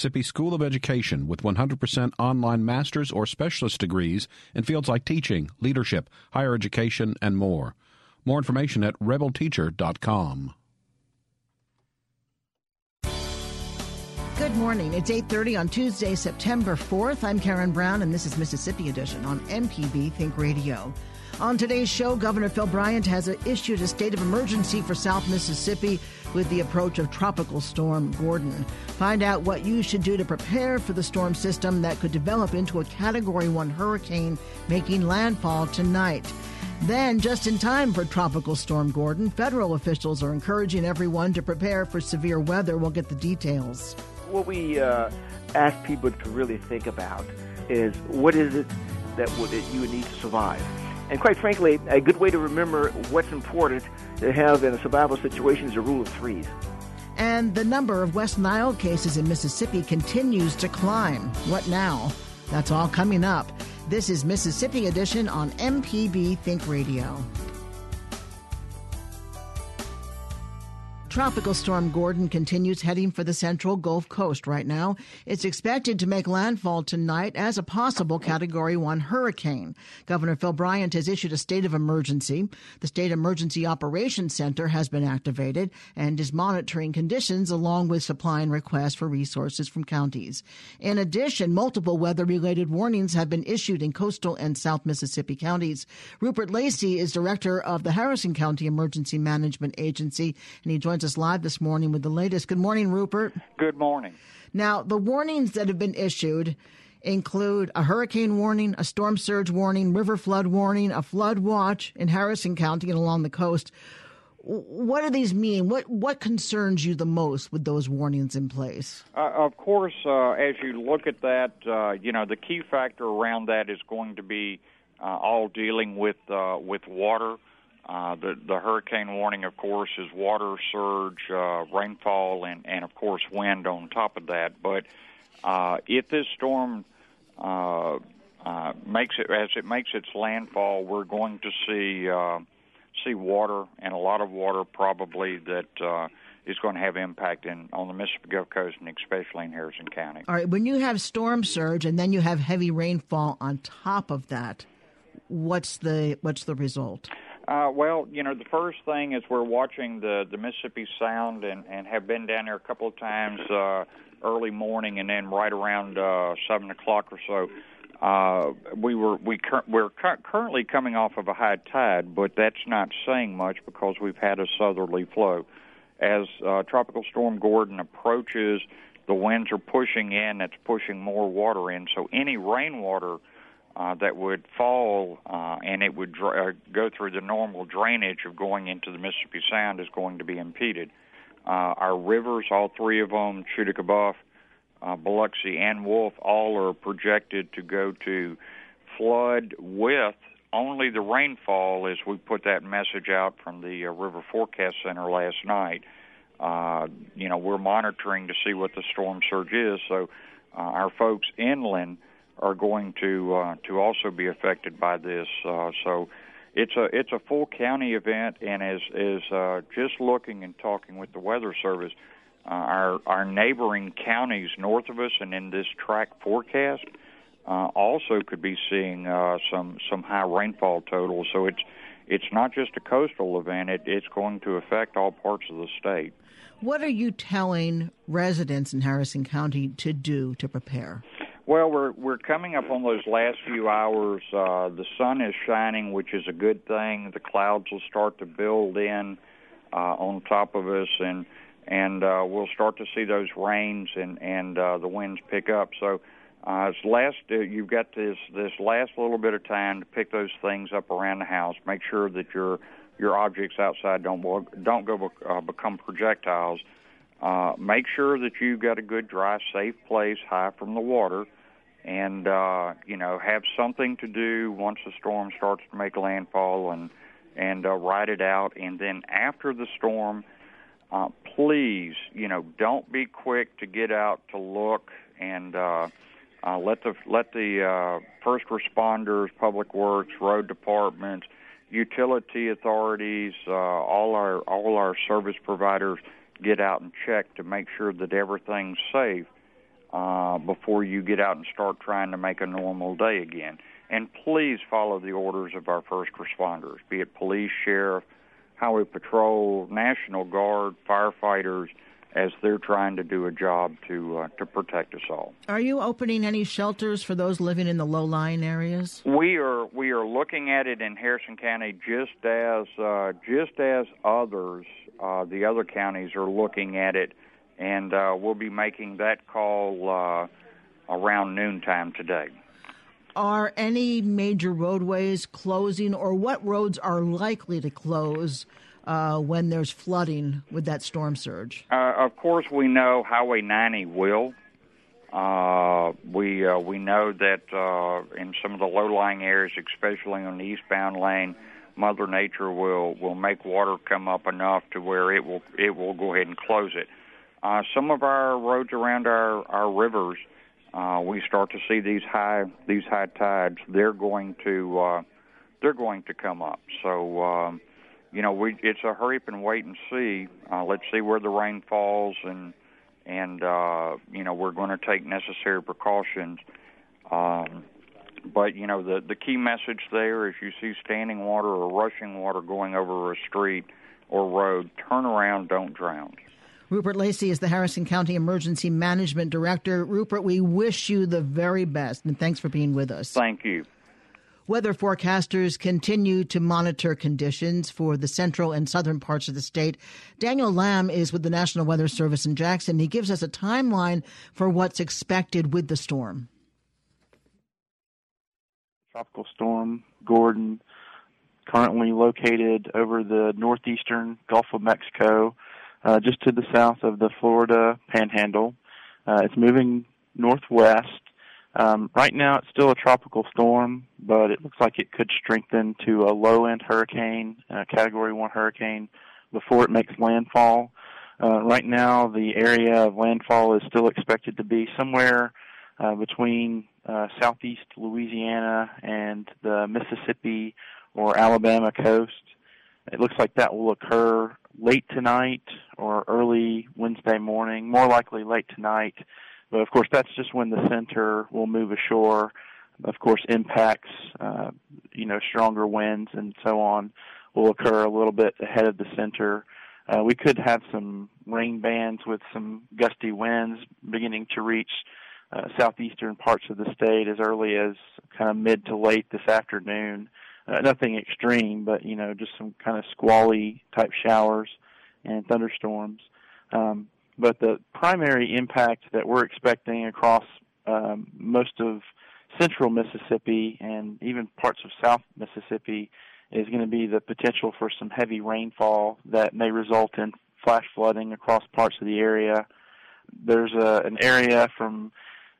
Mississippi School of Education with 100% online master's or specialist degrees in fields like teaching, leadership, higher education, and more. More information at rebelteacher.com. Good morning. It's 8:30 on Tuesday, September 4th. I'm Karen Brown and this is Mississippi Edition on MPB Think Radio. On today's show, Governor Phil Bryant has issued a state of emergency for South Mississippi with the approach of Tropical Storm Gordon. Find out what you should do to prepare for the storm system that could develop into a Category 1 hurricane making landfall tonight. Then, just in time for Tropical Storm Gordon, federal officials are encouraging everyone to prepare for severe weather. We'll get the details. What we uh, ask people to really think about is what is it that, would, that you would need to survive? And quite frankly, a good way to remember what's important to have in a survival situation is a rule of threes. And the number of West Nile cases in Mississippi continues to climb. What now? That's all coming up. This is Mississippi Edition on MPB Think Radio. Tropical Storm Gordon continues heading for the central Gulf Coast right now. It's expected to make landfall tonight as a possible Category 1 hurricane. Governor Phil Bryant has issued a state of emergency. The State Emergency Operations Center has been activated and is monitoring conditions along with supplying requests for resources from counties. In addition, multiple weather related warnings have been issued in coastal and South Mississippi counties. Rupert Lacey is director of the Harrison County Emergency Management Agency, and he joins joins us live this morning with the latest. Good morning, Rupert. Good morning. Now, the warnings that have been issued include a hurricane warning, a storm surge warning, river flood warning, a flood watch in Harrison County and along the coast. What do these mean? What what concerns you the most with those warnings in place? Uh, of course, uh, as you look at that, uh, you know the key factor around that is going to be uh, all dealing with uh, with water. Uh, the the hurricane warning, of course, is water surge, uh, rainfall, and and of course wind on top of that. But uh, if this storm uh, uh, makes it as it makes its landfall, we're going to see uh, see water and a lot of water probably that. Uh, is going to have impact in on the Mississippi Gulf Coast and especially in Harrison County. All right, when you have storm surge and then you have heavy rainfall on top of that, what's the what's the result? Uh, well, you know, the first thing is we're watching the the Mississippi Sound and and have been down there a couple of times uh, early morning and then right around uh, seven o'clock or so. Uh, we were we cur- we're cu- currently coming off of a high tide, but that's not saying much because we've had a southerly flow. As uh, Tropical Storm Gordon approaches, the winds are pushing in. That's pushing more water in. So any rainwater uh, that would fall uh, and it would uh, go through the normal drainage of going into the Mississippi Sound is going to be impeded. Uh, our rivers, all three of them, Tchoutacabouffa, uh, Biloxi, and Wolf, all are projected to go to flood with only the rainfall as we put that message out from the uh, River Forecast Center last night. Uh, you know, we're monitoring to see what the storm surge is. So uh, our folks inland – are going to uh, to also be affected by this. Uh, so it's a it's a full county event, and as as uh, just looking and talking with the Weather Service, uh, our our neighboring counties north of us and in this track forecast uh, also could be seeing uh, some some high rainfall totals. So it's it's not just a coastal event; it, it's going to affect all parts of the state. What are you telling residents in Harrison County to do to prepare? Well, we're we're coming up on those last few hours. Uh, the sun is shining, which is a good thing. The clouds will start to build in uh, on top of us, and and uh, we'll start to see those rains and and uh, the winds pick up. So, uh, it's last uh, you've got this this last little bit of time to pick those things up around the house. Make sure that your your objects outside don't don't go uh, become projectiles. Uh, make sure that you've got a good, dry, safe place high from the water and uh, you know have something to do once the storm starts to make landfall and and uh, ride it out. And then after the storm, uh, please, you know, don't be quick to get out to look and uh, uh, let the let the uh, first responders, public works, road departments, utility authorities, uh, all our all our service providers get out and check to make sure that everything's safe uh, before you get out and start trying to make a normal day again. And please follow the orders of our first responders, be it police, sheriff, highway patrol, National Guard, firefighters, as they're trying to do a job to uh, to protect us all. Are you opening any shelters for those living in the low-lying areas? We are we are looking at it in Harrison County just as uh, just as others uh, the other counties are looking at it, and uh, we'll be making that call uh, around noontime today. Are any major roadways closing, or what roads are likely to close uh, when there's flooding with that storm surge? Uh, of course, we know Highway 90 will. Uh, we uh, we know that uh, in some of the low-lying areas, especially on the eastbound lane, Mother Nature will will make water come up enough to where it will it will go ahead and close it. Uh, some of our roads around our our rivers, uh, we start to see these high these high tides. They're going to uh, they're going to come up. So um, you know, we it's a hurry up and wait and see. Uh, let's see where the rain falls, and and uh, you know we're going to take necessary precautions. Um, but you know the the key message there is you see standing water or rushing water going over a street or road, turn around, don't drown. Rupert Lacey is the Harrison County Emergency Management Director. Rupert, we wish you the very best, and thanks for being with us. Thank you. Weather forecasters continue to monitor conditions for the central and southern parts of the state. Daniel Lamb is with the National Weather Service in Jackson. He gives us a timeline for what's expected with the storm. Tropical storm Gordon, currently located over the northeastern Gulf of Mexico, uh, just to the south of the Florida Panhandle. Uh, it's moving northwest um, right now, it's still a tropical storm, but it looks like it could strengthen to a low end hurricane, a Category 1 hurricane, before it makes landfall. Uh, right now, the area of landfall is still expected to be somewhere uh, between uh, southeast Louisiana and the Mississippi or Alabama coast. It looks like that will occur late tonight or early Wednesday morning, more likely late tonight. But of course, that's just when the center will move ashore. Of course, impacts, uh, you know, stronger winds and so on will occur a little bit ahead of the center. Uh, we could have some rain bands with some gusty winds beginning to reach uh, southeastern parts of the state as early as kind of mid to late this afternoon. Uh, nothing extreme, but you know, just some kind of squally type showers and thunderstorms. Um, but the primary impact that we're expecting across um, most of central Mississippi and even parts of South Mississippi is going to be the potential for some heavy rainfall that may result in flash flooding across parts of the area. There's a, an area from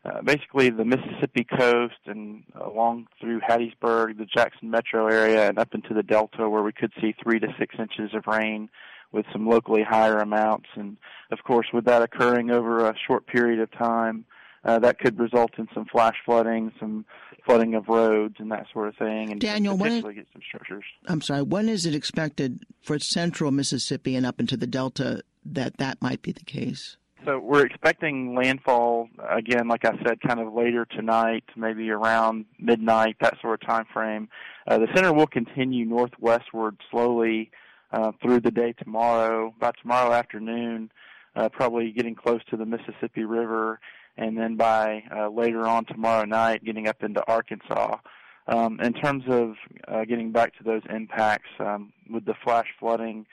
uh, basically the Mississippi coast and along through Hattiesburg, the Jackson metro area, and up into the Delta where we could see three to six inches of rain with some locally higher amounts. And of course, with that occurring over a short period of time, uh, that could result in some flash flooding, some flooding of roads, and that sort of thing, and Daniel, potentially get some structures. I'm sorry. When is it expected for central Mississippi and up into the Delta that that might be the case? So we're expecting landfall again, like I said, kind of later tonight, maybe around midnight, that sort of time frame. Uh, the center will continue northwestward slowly uh, through the day tomorrow. By tomorrow afternoon, uh, probably getting close to the Mississippi River, and then by uh, later on tomorrow night, getting up into Arkansas. Um, in terms of uh, getting back to those impacts um, with the flash flooding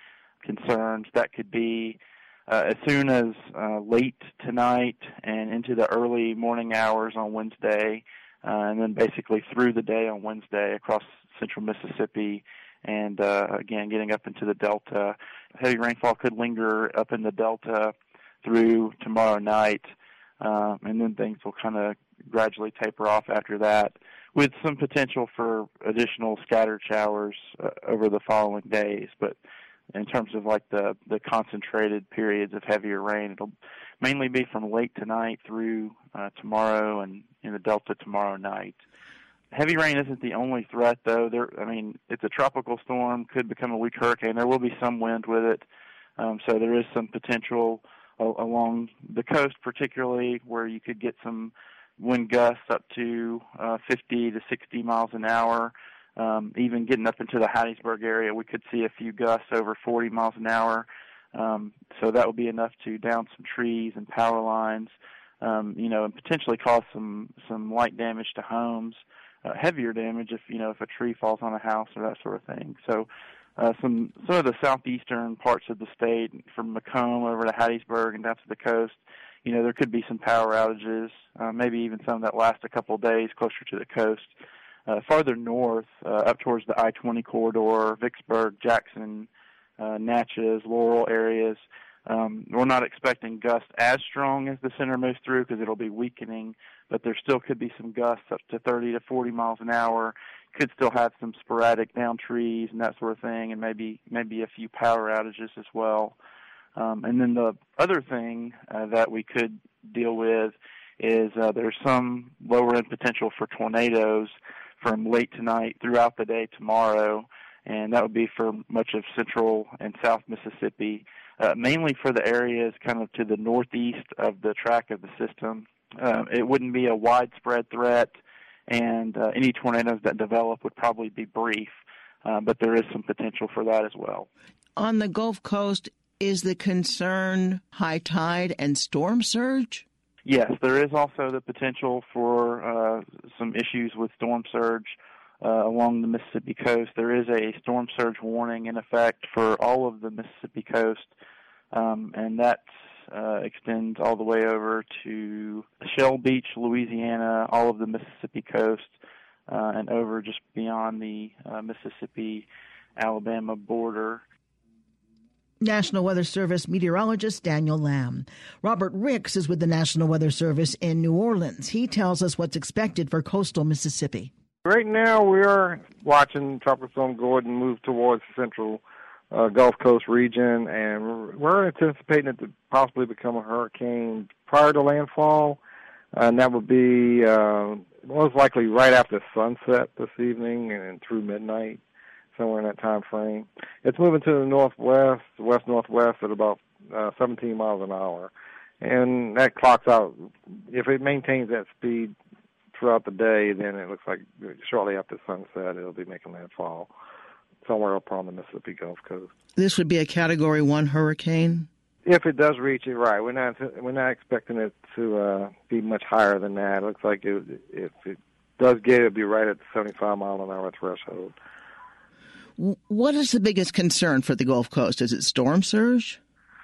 concerns, that could be uh, as soon as uh, late tonight and into the early morning hours on Wednesday, uh, and then basically through the day on Wednesday across central Mississippi and uh, again, getting up into the Delta. Heavy rainfall could linger up in the Delta through tomorrow night, um, and then things will kind of gradually taper off after that, with some potential for additional scattered showers uh, over the following days. But in terms of like the the concentrated periods of heavier rain, it'll mainly be from late tonight through uh, tomorrow and in the Delta tomorrow night. Heavy rain isn't the only threat, though. There, I mean, it's a tropical storm, could become a weak hurricane. There will be some wind with it, um, so there is some potential uh, along the coast, particularly where you could get some wind gusts up to uh, 50 to 60 miles an hour. Um, even getting up into the Hattiesburg area, we could see a few gusts over 40 miles an hour. Um, so that would be enough to down some trees and power lines, um, you know, and potentially cause some some light damage to homes uh, heavier damage if you know if a tree falls on a house or that sort of thing. So uh, some some of the southeastern parts of the state, from McComb over to Hattiesburg and down to the coast, you know there could be some power outages, uh, maybe even some that last a couple of days closer to the coast. Uh, farther north, uh, up towards the I-20 corridor, Vicksburg, Jackson, uh, Natchez, Laurel areas, um, we're not expecting gusts as strong as the center moves through because it'll be weakening, but there still could be some gusts up to 30 to 40 miles an hour. Could still have some sporadic down trees and that sort of thing, and maybe maybe a few power outages as well. Um, and then the other thing uh, that we could deal with is uh, there's some lower end potential for tornadoes from late tonight throughout the day tomorrow, and that would be for much of central and south Mississippi uh, mainly for the areas kind of to the northeast of the track of the system. Uh, it wouldn't be a widespread threat, and uh, any tornadoes that develop would probably be brief, uh, but there is some potential for that as well. On the Gulf Coast, is the concern high tide and storm surge? Yes, there is also the potential for uh, some issues with storm surge uh, along the Mississippi coast. There is a storm surge warning in effect for all of the Mississippi coast, um, and that uh, extends all the way over to Shell Beach, Louisiana, all of the Mississippi coast, uh, and over just beyond the uh, Mississippi Alabama border. National Weather Service meteorologist Daniel Lamb. Robert Ricks is with the National Weather Service in New Orleans. He tells us what's expected for coastal Mississippi. Right now, we are watching Tropical Storm Gordon move towards the central uh, Gulf Coast region, and we're anticipating it to possibly become a hurricane prior to landfall, and that would be uh, most likely right after sunset this evening and through midnight, somewhere in that time frame. It's moving to the northwest, west northwest at about uh, 17 miles an hour, and that clocks out. If it maintains that speed throughout the day, then it looks like shortly after sunset it'll be making landfall somewhere up on the Mississippi Gulf Coast. This would be a Category One hurricane. If it does reach it, right? We're not we're not expecting it to uh, be much higher than that. It looks like it, if it does get, it'll be right at the 75 mile an hour threshold. What is the biggest concern for the Gulf Coast? Is it storm surge?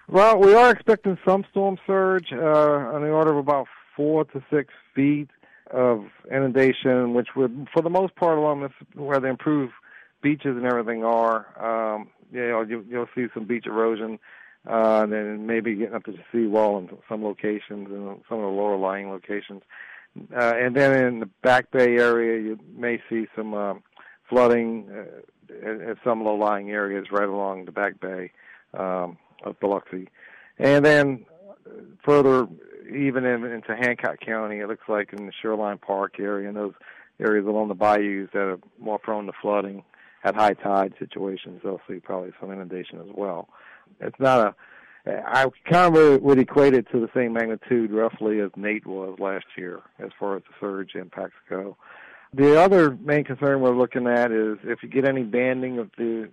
Well, we are expecting some storm surge uh, on the order of about four to six feet of inundation, which would, for the most part, along this where the improved beaches and everything are, um, you know, you, you'll see some beach erosion, uh, and then maybe getting up to the seawall in some locations and some of the lower lying locations. Uh, and then in the Back Bay area, you may see some uh, flooding uh, in some low-lying areas right along the Back Bay um, of Biloxi. And then further even in, into Hancock County, it looks like in the Shoreline Park area and those areas along the bayous that are more prone to flooding at high tide situations, they'll see probably some inundation as well. It's not a, I kind of would equate it to the same magnitude roughly as Nate was last year as far as the surge impacts go. The other main concern we're looking at is if you get any banding of the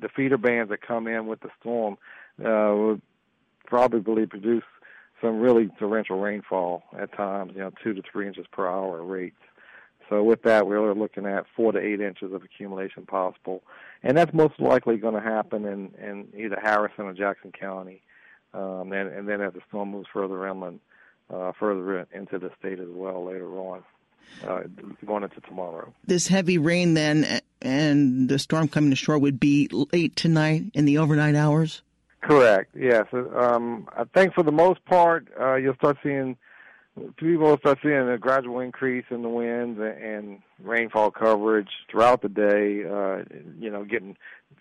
the feeder bands that come in with the storm, uh, would probably produce some really torrential rainfall at times, you know, two to three inches per hour rates. So with that, we're looking at four to eight inches of accumulation possible, and that's most likely going to happen in, in either Harrison or Jackson County, um, and, and then as the storm moves further inland, uh, further into the state as well later on, uh, going into tomorrow. This heavy rain then and the storm coming ashore would be late tonight in the overnight hours. Correct. Yes. Um, I think for the most part, uh, you'll start seeing people will start seeing a gradual increase in the winds and rainfall coverage throughout the day. Uh, you know, getting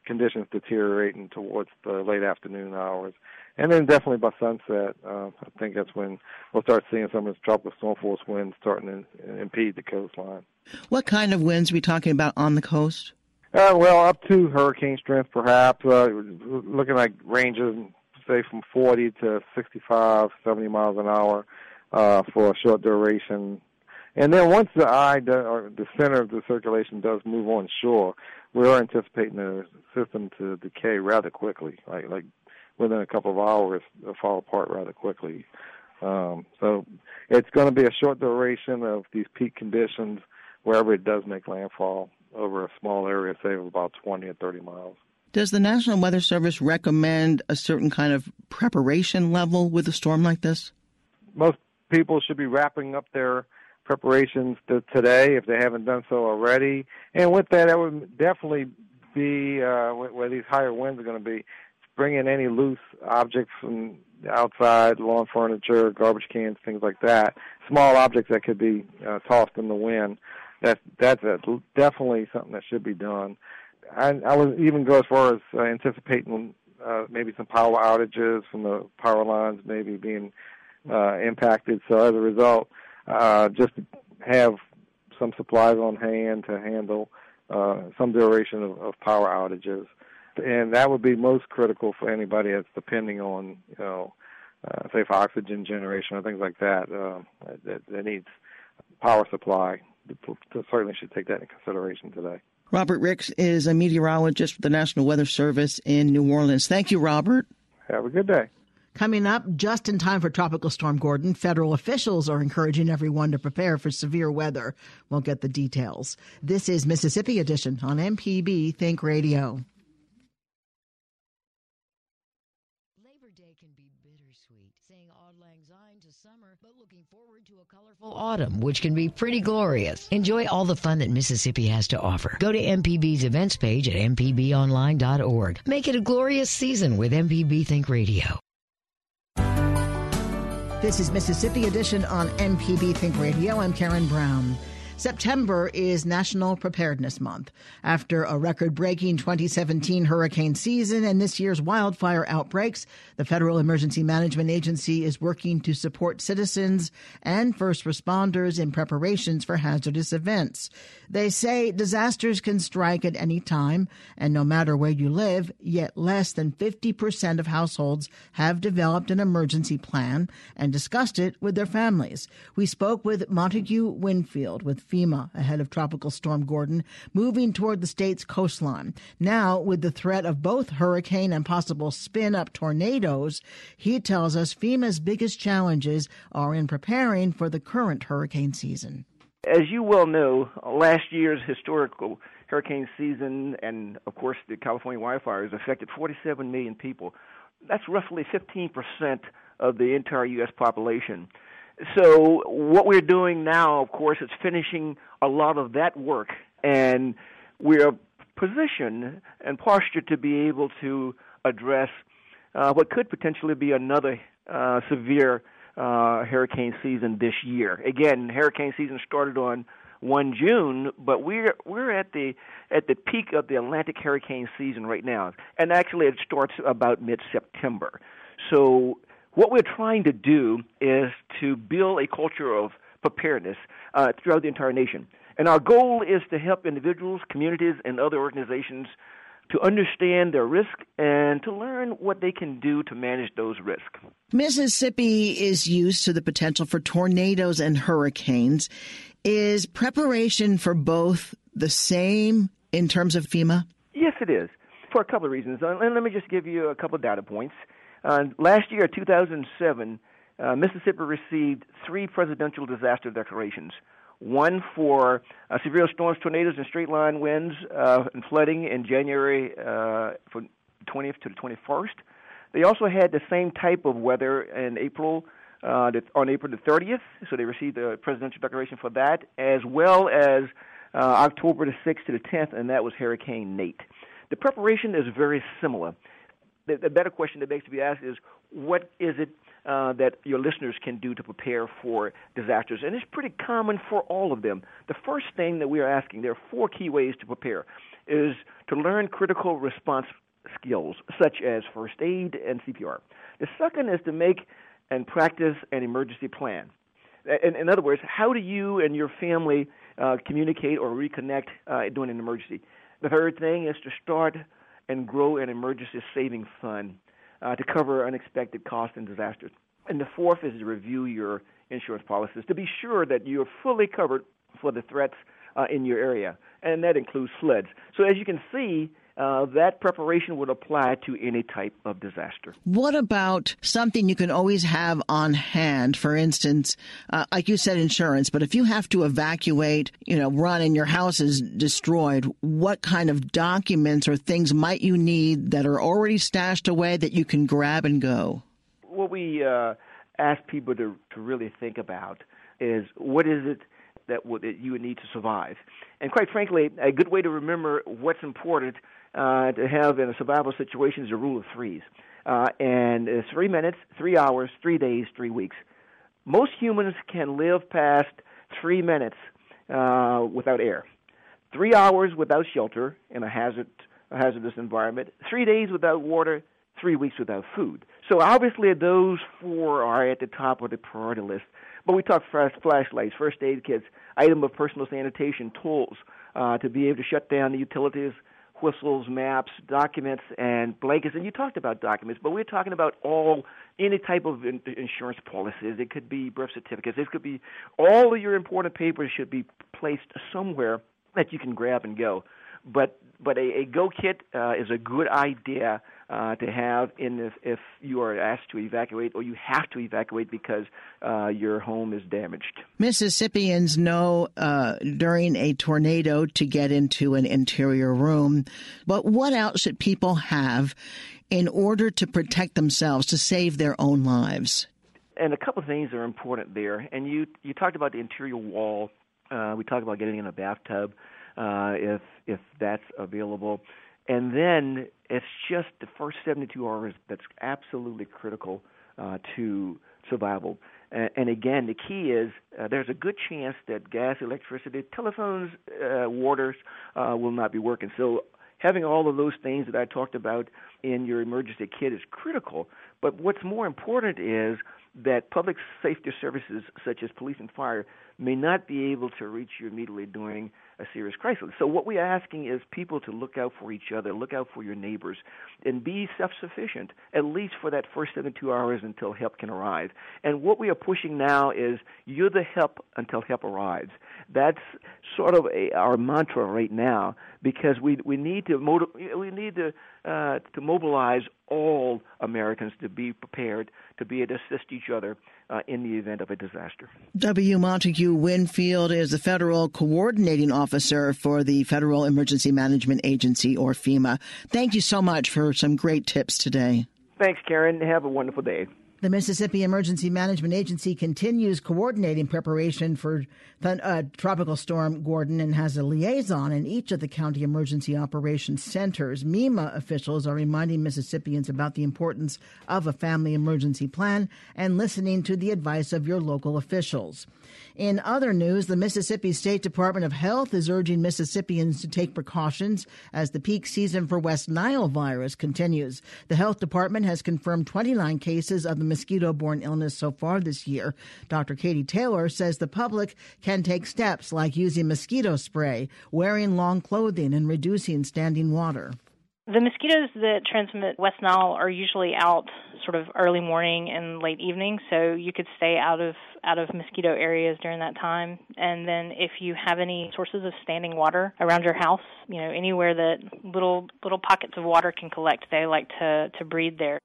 conditions deteriorating towards the late afternoon hours, and then definitely by sunset, uh, I think that's when we'll start seeing some of this tropical storm force winds starting to impede the coastline. What kind of winds are we talking about on the coast? Uh, well, up to hurricane strength, perhaps. Uh, looking like ranges, say from 40 to 65, 70 miles an hour uh, for a short duration. And then once the eye, do, or the center of the circulation does move on shore, we are anticipating the system to decay rather quickly, like like within a couple of hours, fall apart rather quickly. Um, so it's going to be a short duration of these peak conditions wherever it does make landfall over a small area, say of about 20 or 30 miles. Does the National Weather Service recommend a certain kind of preparation level with a storm like this? Most people should be wrapping up their preparations to today if they haven't done so already. And with that, that would definitely be uh, where these higher winds are going to be. Bring in any loose objects from outside, lawn furniture, garbage cans, things like that. Small objects that could be uh, tossed in the wind. That's that's a, definitely something that should be done. I, I would even go as far as uh, anticipating uh, maybe some power outages from the power lines maybe being uh, impacted. So as a result, uh, just have some supplies on hand to handle uh, some duration of, of power outages, and that would be most critical for anybody that's depending on you know, uh, say for oxygen generation or things like that. Uh, that, that needs power supply. Certainly should take that into consideration today. Robert Ricks is a meteorologist for the National Weather Service in New Orleans. Thank you, Robert. Have a good day. Coming up, just in time for Tropical Storm Gordon, federal officials are encouraging everyone to prepare for severe weather. We'll get the details. This is Mississippi Edition on MPB Think Radio. Labor Day can be bittersweet, saying auld lang syne to summer, but looking forward to a colorful autumn, which can be pretty glorious. Enjoy all the fun that Mississippi has to offer. Go to MPB's events page at mpbonline.org. Make it a glorious season with MPB Think Radio. This is Mississippi Edition on MPB Think Radio. I'm Karen Brown. September is National Preparedness Month. After a record breaking 2017 hurricane season and this year's wildfire outbreaks, the Federal Emergency Management Agency is working to support citizens and first responders in preparations for hazardous events. They say disasters can strike at any time, and no matter where you live, yet less than 50% of households have developed an emergency plan and discussed it with their families. We spoke with Montague Winfield with FEMA ahead of Tropical Storm Gordon, moving toward the state's coastline. Now, with the threat of both hurricane and possible spin up tornadoes, he tells us FEMA's biggest challenges are in preparing for the current hurricane season. As you well know, last year's historical hurricane season and, of course, the California wildfires affected 47 million people. That's roughly 15% of the entire U.S. population. So what we're doing now, of course, is finishing a lot of that work, and we're positioned and postured to be able to address uh, what could potentially be another uh, severe uh, hurricane season this year. Again, hurricane season started on 1 June, but we're we're at the at the peak of the Atlantic hurricane season right now, and actually it starts about mid September. So what we're trying to do is to build a culture of preparedness uh, throughout the entire nation. And our goal is to help individuals, communities, and other organizations to understand their risk and to learn what they can do to manage those risks. Mississippi is used to the potential for tornadoes and hurricanes. Is preparation for both the same in terms of FEMA? Yes, it is, for a couple of reasons. Uh, and let me just give you a couple of data points. Uh, last year, 2007, uh, Mississippi received three presidential disaster declarations. One for uh, severe storms, tornadoes, and straight line winds uh, and flooding in January uh, from 20th to the 21st. They also had the same type of weather in April uh, on April the 30th, so they received a presidential declaration for that, as well as uh, October the 6th to the 10th, and that was Hurricane Nate. The preparation is very similar the, the better question that begs to be asked is what is it uh, that your listeners can do to prepare for disasters, and it's pretty common for all of them. The first thing that we are asking, there are four key ways to prepare, is to learn critical response skills such as first aid and CPR. The second is to make and practice an emergency plan. In, in other words, how do you and your family uh, communicate or reconnect uh, during an emergency? The third thing is to start and grow an emergency savings fund uh, to cover unexpected costs and disasters. And the fourth is to review your insurance policies to be sure that you're fully covered for the threats uh, in your area, and that includes floods. So as you can see, uh, that preparation would apply to any type of disaster. What about something you can always have on hand? For instance, uh, like you said, insurance. But if you have to evacuate, you know, run and your house is destroyed, what kind of documents or things might you need that are already stashed away that you can grab and go? What we uh, ask people to, to really think about is what is it that, would, that you would need to survive? And quite frankly, a good way to remember what's important uh, to have in a survival situation is a rule of threes. Uh, and it's three minutes, three hours, three days, three weeks. Most humans can live past three minutes uh, without air, three hours without shelter in a hazard, a hazardous environment, three days without water, three weeks without food. So obviously those four are at the top of the priority list. But we talk flashlights, first aid kits, item of personal sanitation, tools uh, to be able to shut down the utilities, whistles, maps, documents, and blankets. And you talked about documents, but we're talking about all any type of in- insurance policies. It could be birth certificates. It could be all of your important papers should be placed somewhere that you can grab and go. But but a, a go kit uh, is a good idea uh, to have in if, if you are asked to evacuate or you have to evacuate because uh, your home is damaged. Mississippians know uh, during a tornado to get into an interior room, but what else should people have in order to protect themselves to save their own lives? And a couple of things are important there. And you you talked about the interior wall. Uh, we talked about getting in a bathtub uh, if if that's available. And then it's just the first 72 hours that's absolutely critical uh, to survival. And, again, the key is uh, there's a good chance that gas, electricity, telephones, uh, waters uh, will not be working. So having all of those things that I talked about in your emergency kit is critical. But what's more important is that public safety services such as police and fire may not be able to reach you immediately during a serious crisis. So what we're asking is people to look out for each other, look out for your neighbors, and be self-sufficient at least for that first 72 hours until help can arrive. And what we are pushing now is you're the help until help arrives. That's sort of a, our mantra right now because we we need to motiv- we need to uh, to mobilize all Americans to be prepared to be able to assist each other uh, in the event of a disaster. W. Montague Winfield is the federal coordinating officer for the Federal Emergency Management Agency, or FEMA. Thank you so much for some great tips today. Thanks, Karen. Have a wonderful day. The Mississippi Emergency Management Agency continues coordinating preparation for uh, Tropical Storm Gordon and has a liaison in each of the county emergency operations centers. MEMA officials are reminding Mississippians about the importance of a family emergency plan and listening to the advice of your local officials. In other news, the Mississippi State Department of Health is urging Mississippians to take precautions as the peak season for West Nile virus continues. The health department has confirmed 29 cases of the mosquito borne illness so far this year. Dr. Katie Taylor says the public can take steps like using mosquito spray, wearing long clothing, and reducing standing water. The mosquitoes that transmit West Nile are usually out sort of early morning and late evening, so you could stay out of out of mosquito areas during that time. And then if you have any sources of standing water around your house, you know, anywhere that little little pockets of water can collect, they like to to breed there.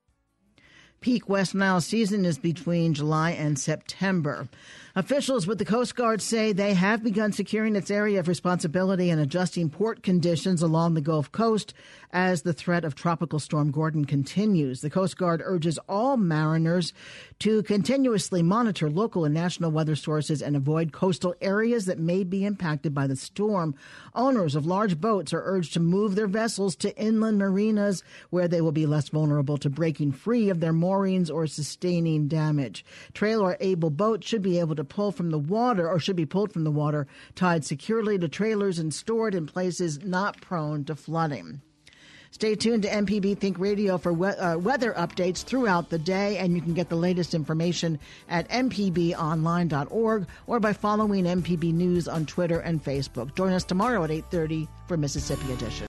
Peak West Nile season is between July and September. Officials with the Coast Guard say they have begun securing its area of responsibility and adjusting port conditions along the Gulf Coast as the threat of Tropical Storm Gordon continues. The Coast Guard urges all mariners to continuously monitor local and national weather sources and avoid coastal areas that may be impacted by the storm. Owners of large boats are urged to move their vessels to inland marinas where they will be less vulnerable to breaking free of their moorings or sustaining damage. Trailer or able boats should be able to pull from the water or should be pulled from the water, tied securely to trailers and stored in places not prone to flooding. Stay tuned to MPB Think Radio for we- uh, weather updates throughout the day, and you can get the latest information at mpbonline.org or by following MPB News on Twitter and Facebook. Join us tomorrow at 8.30 for Mississippi Edition.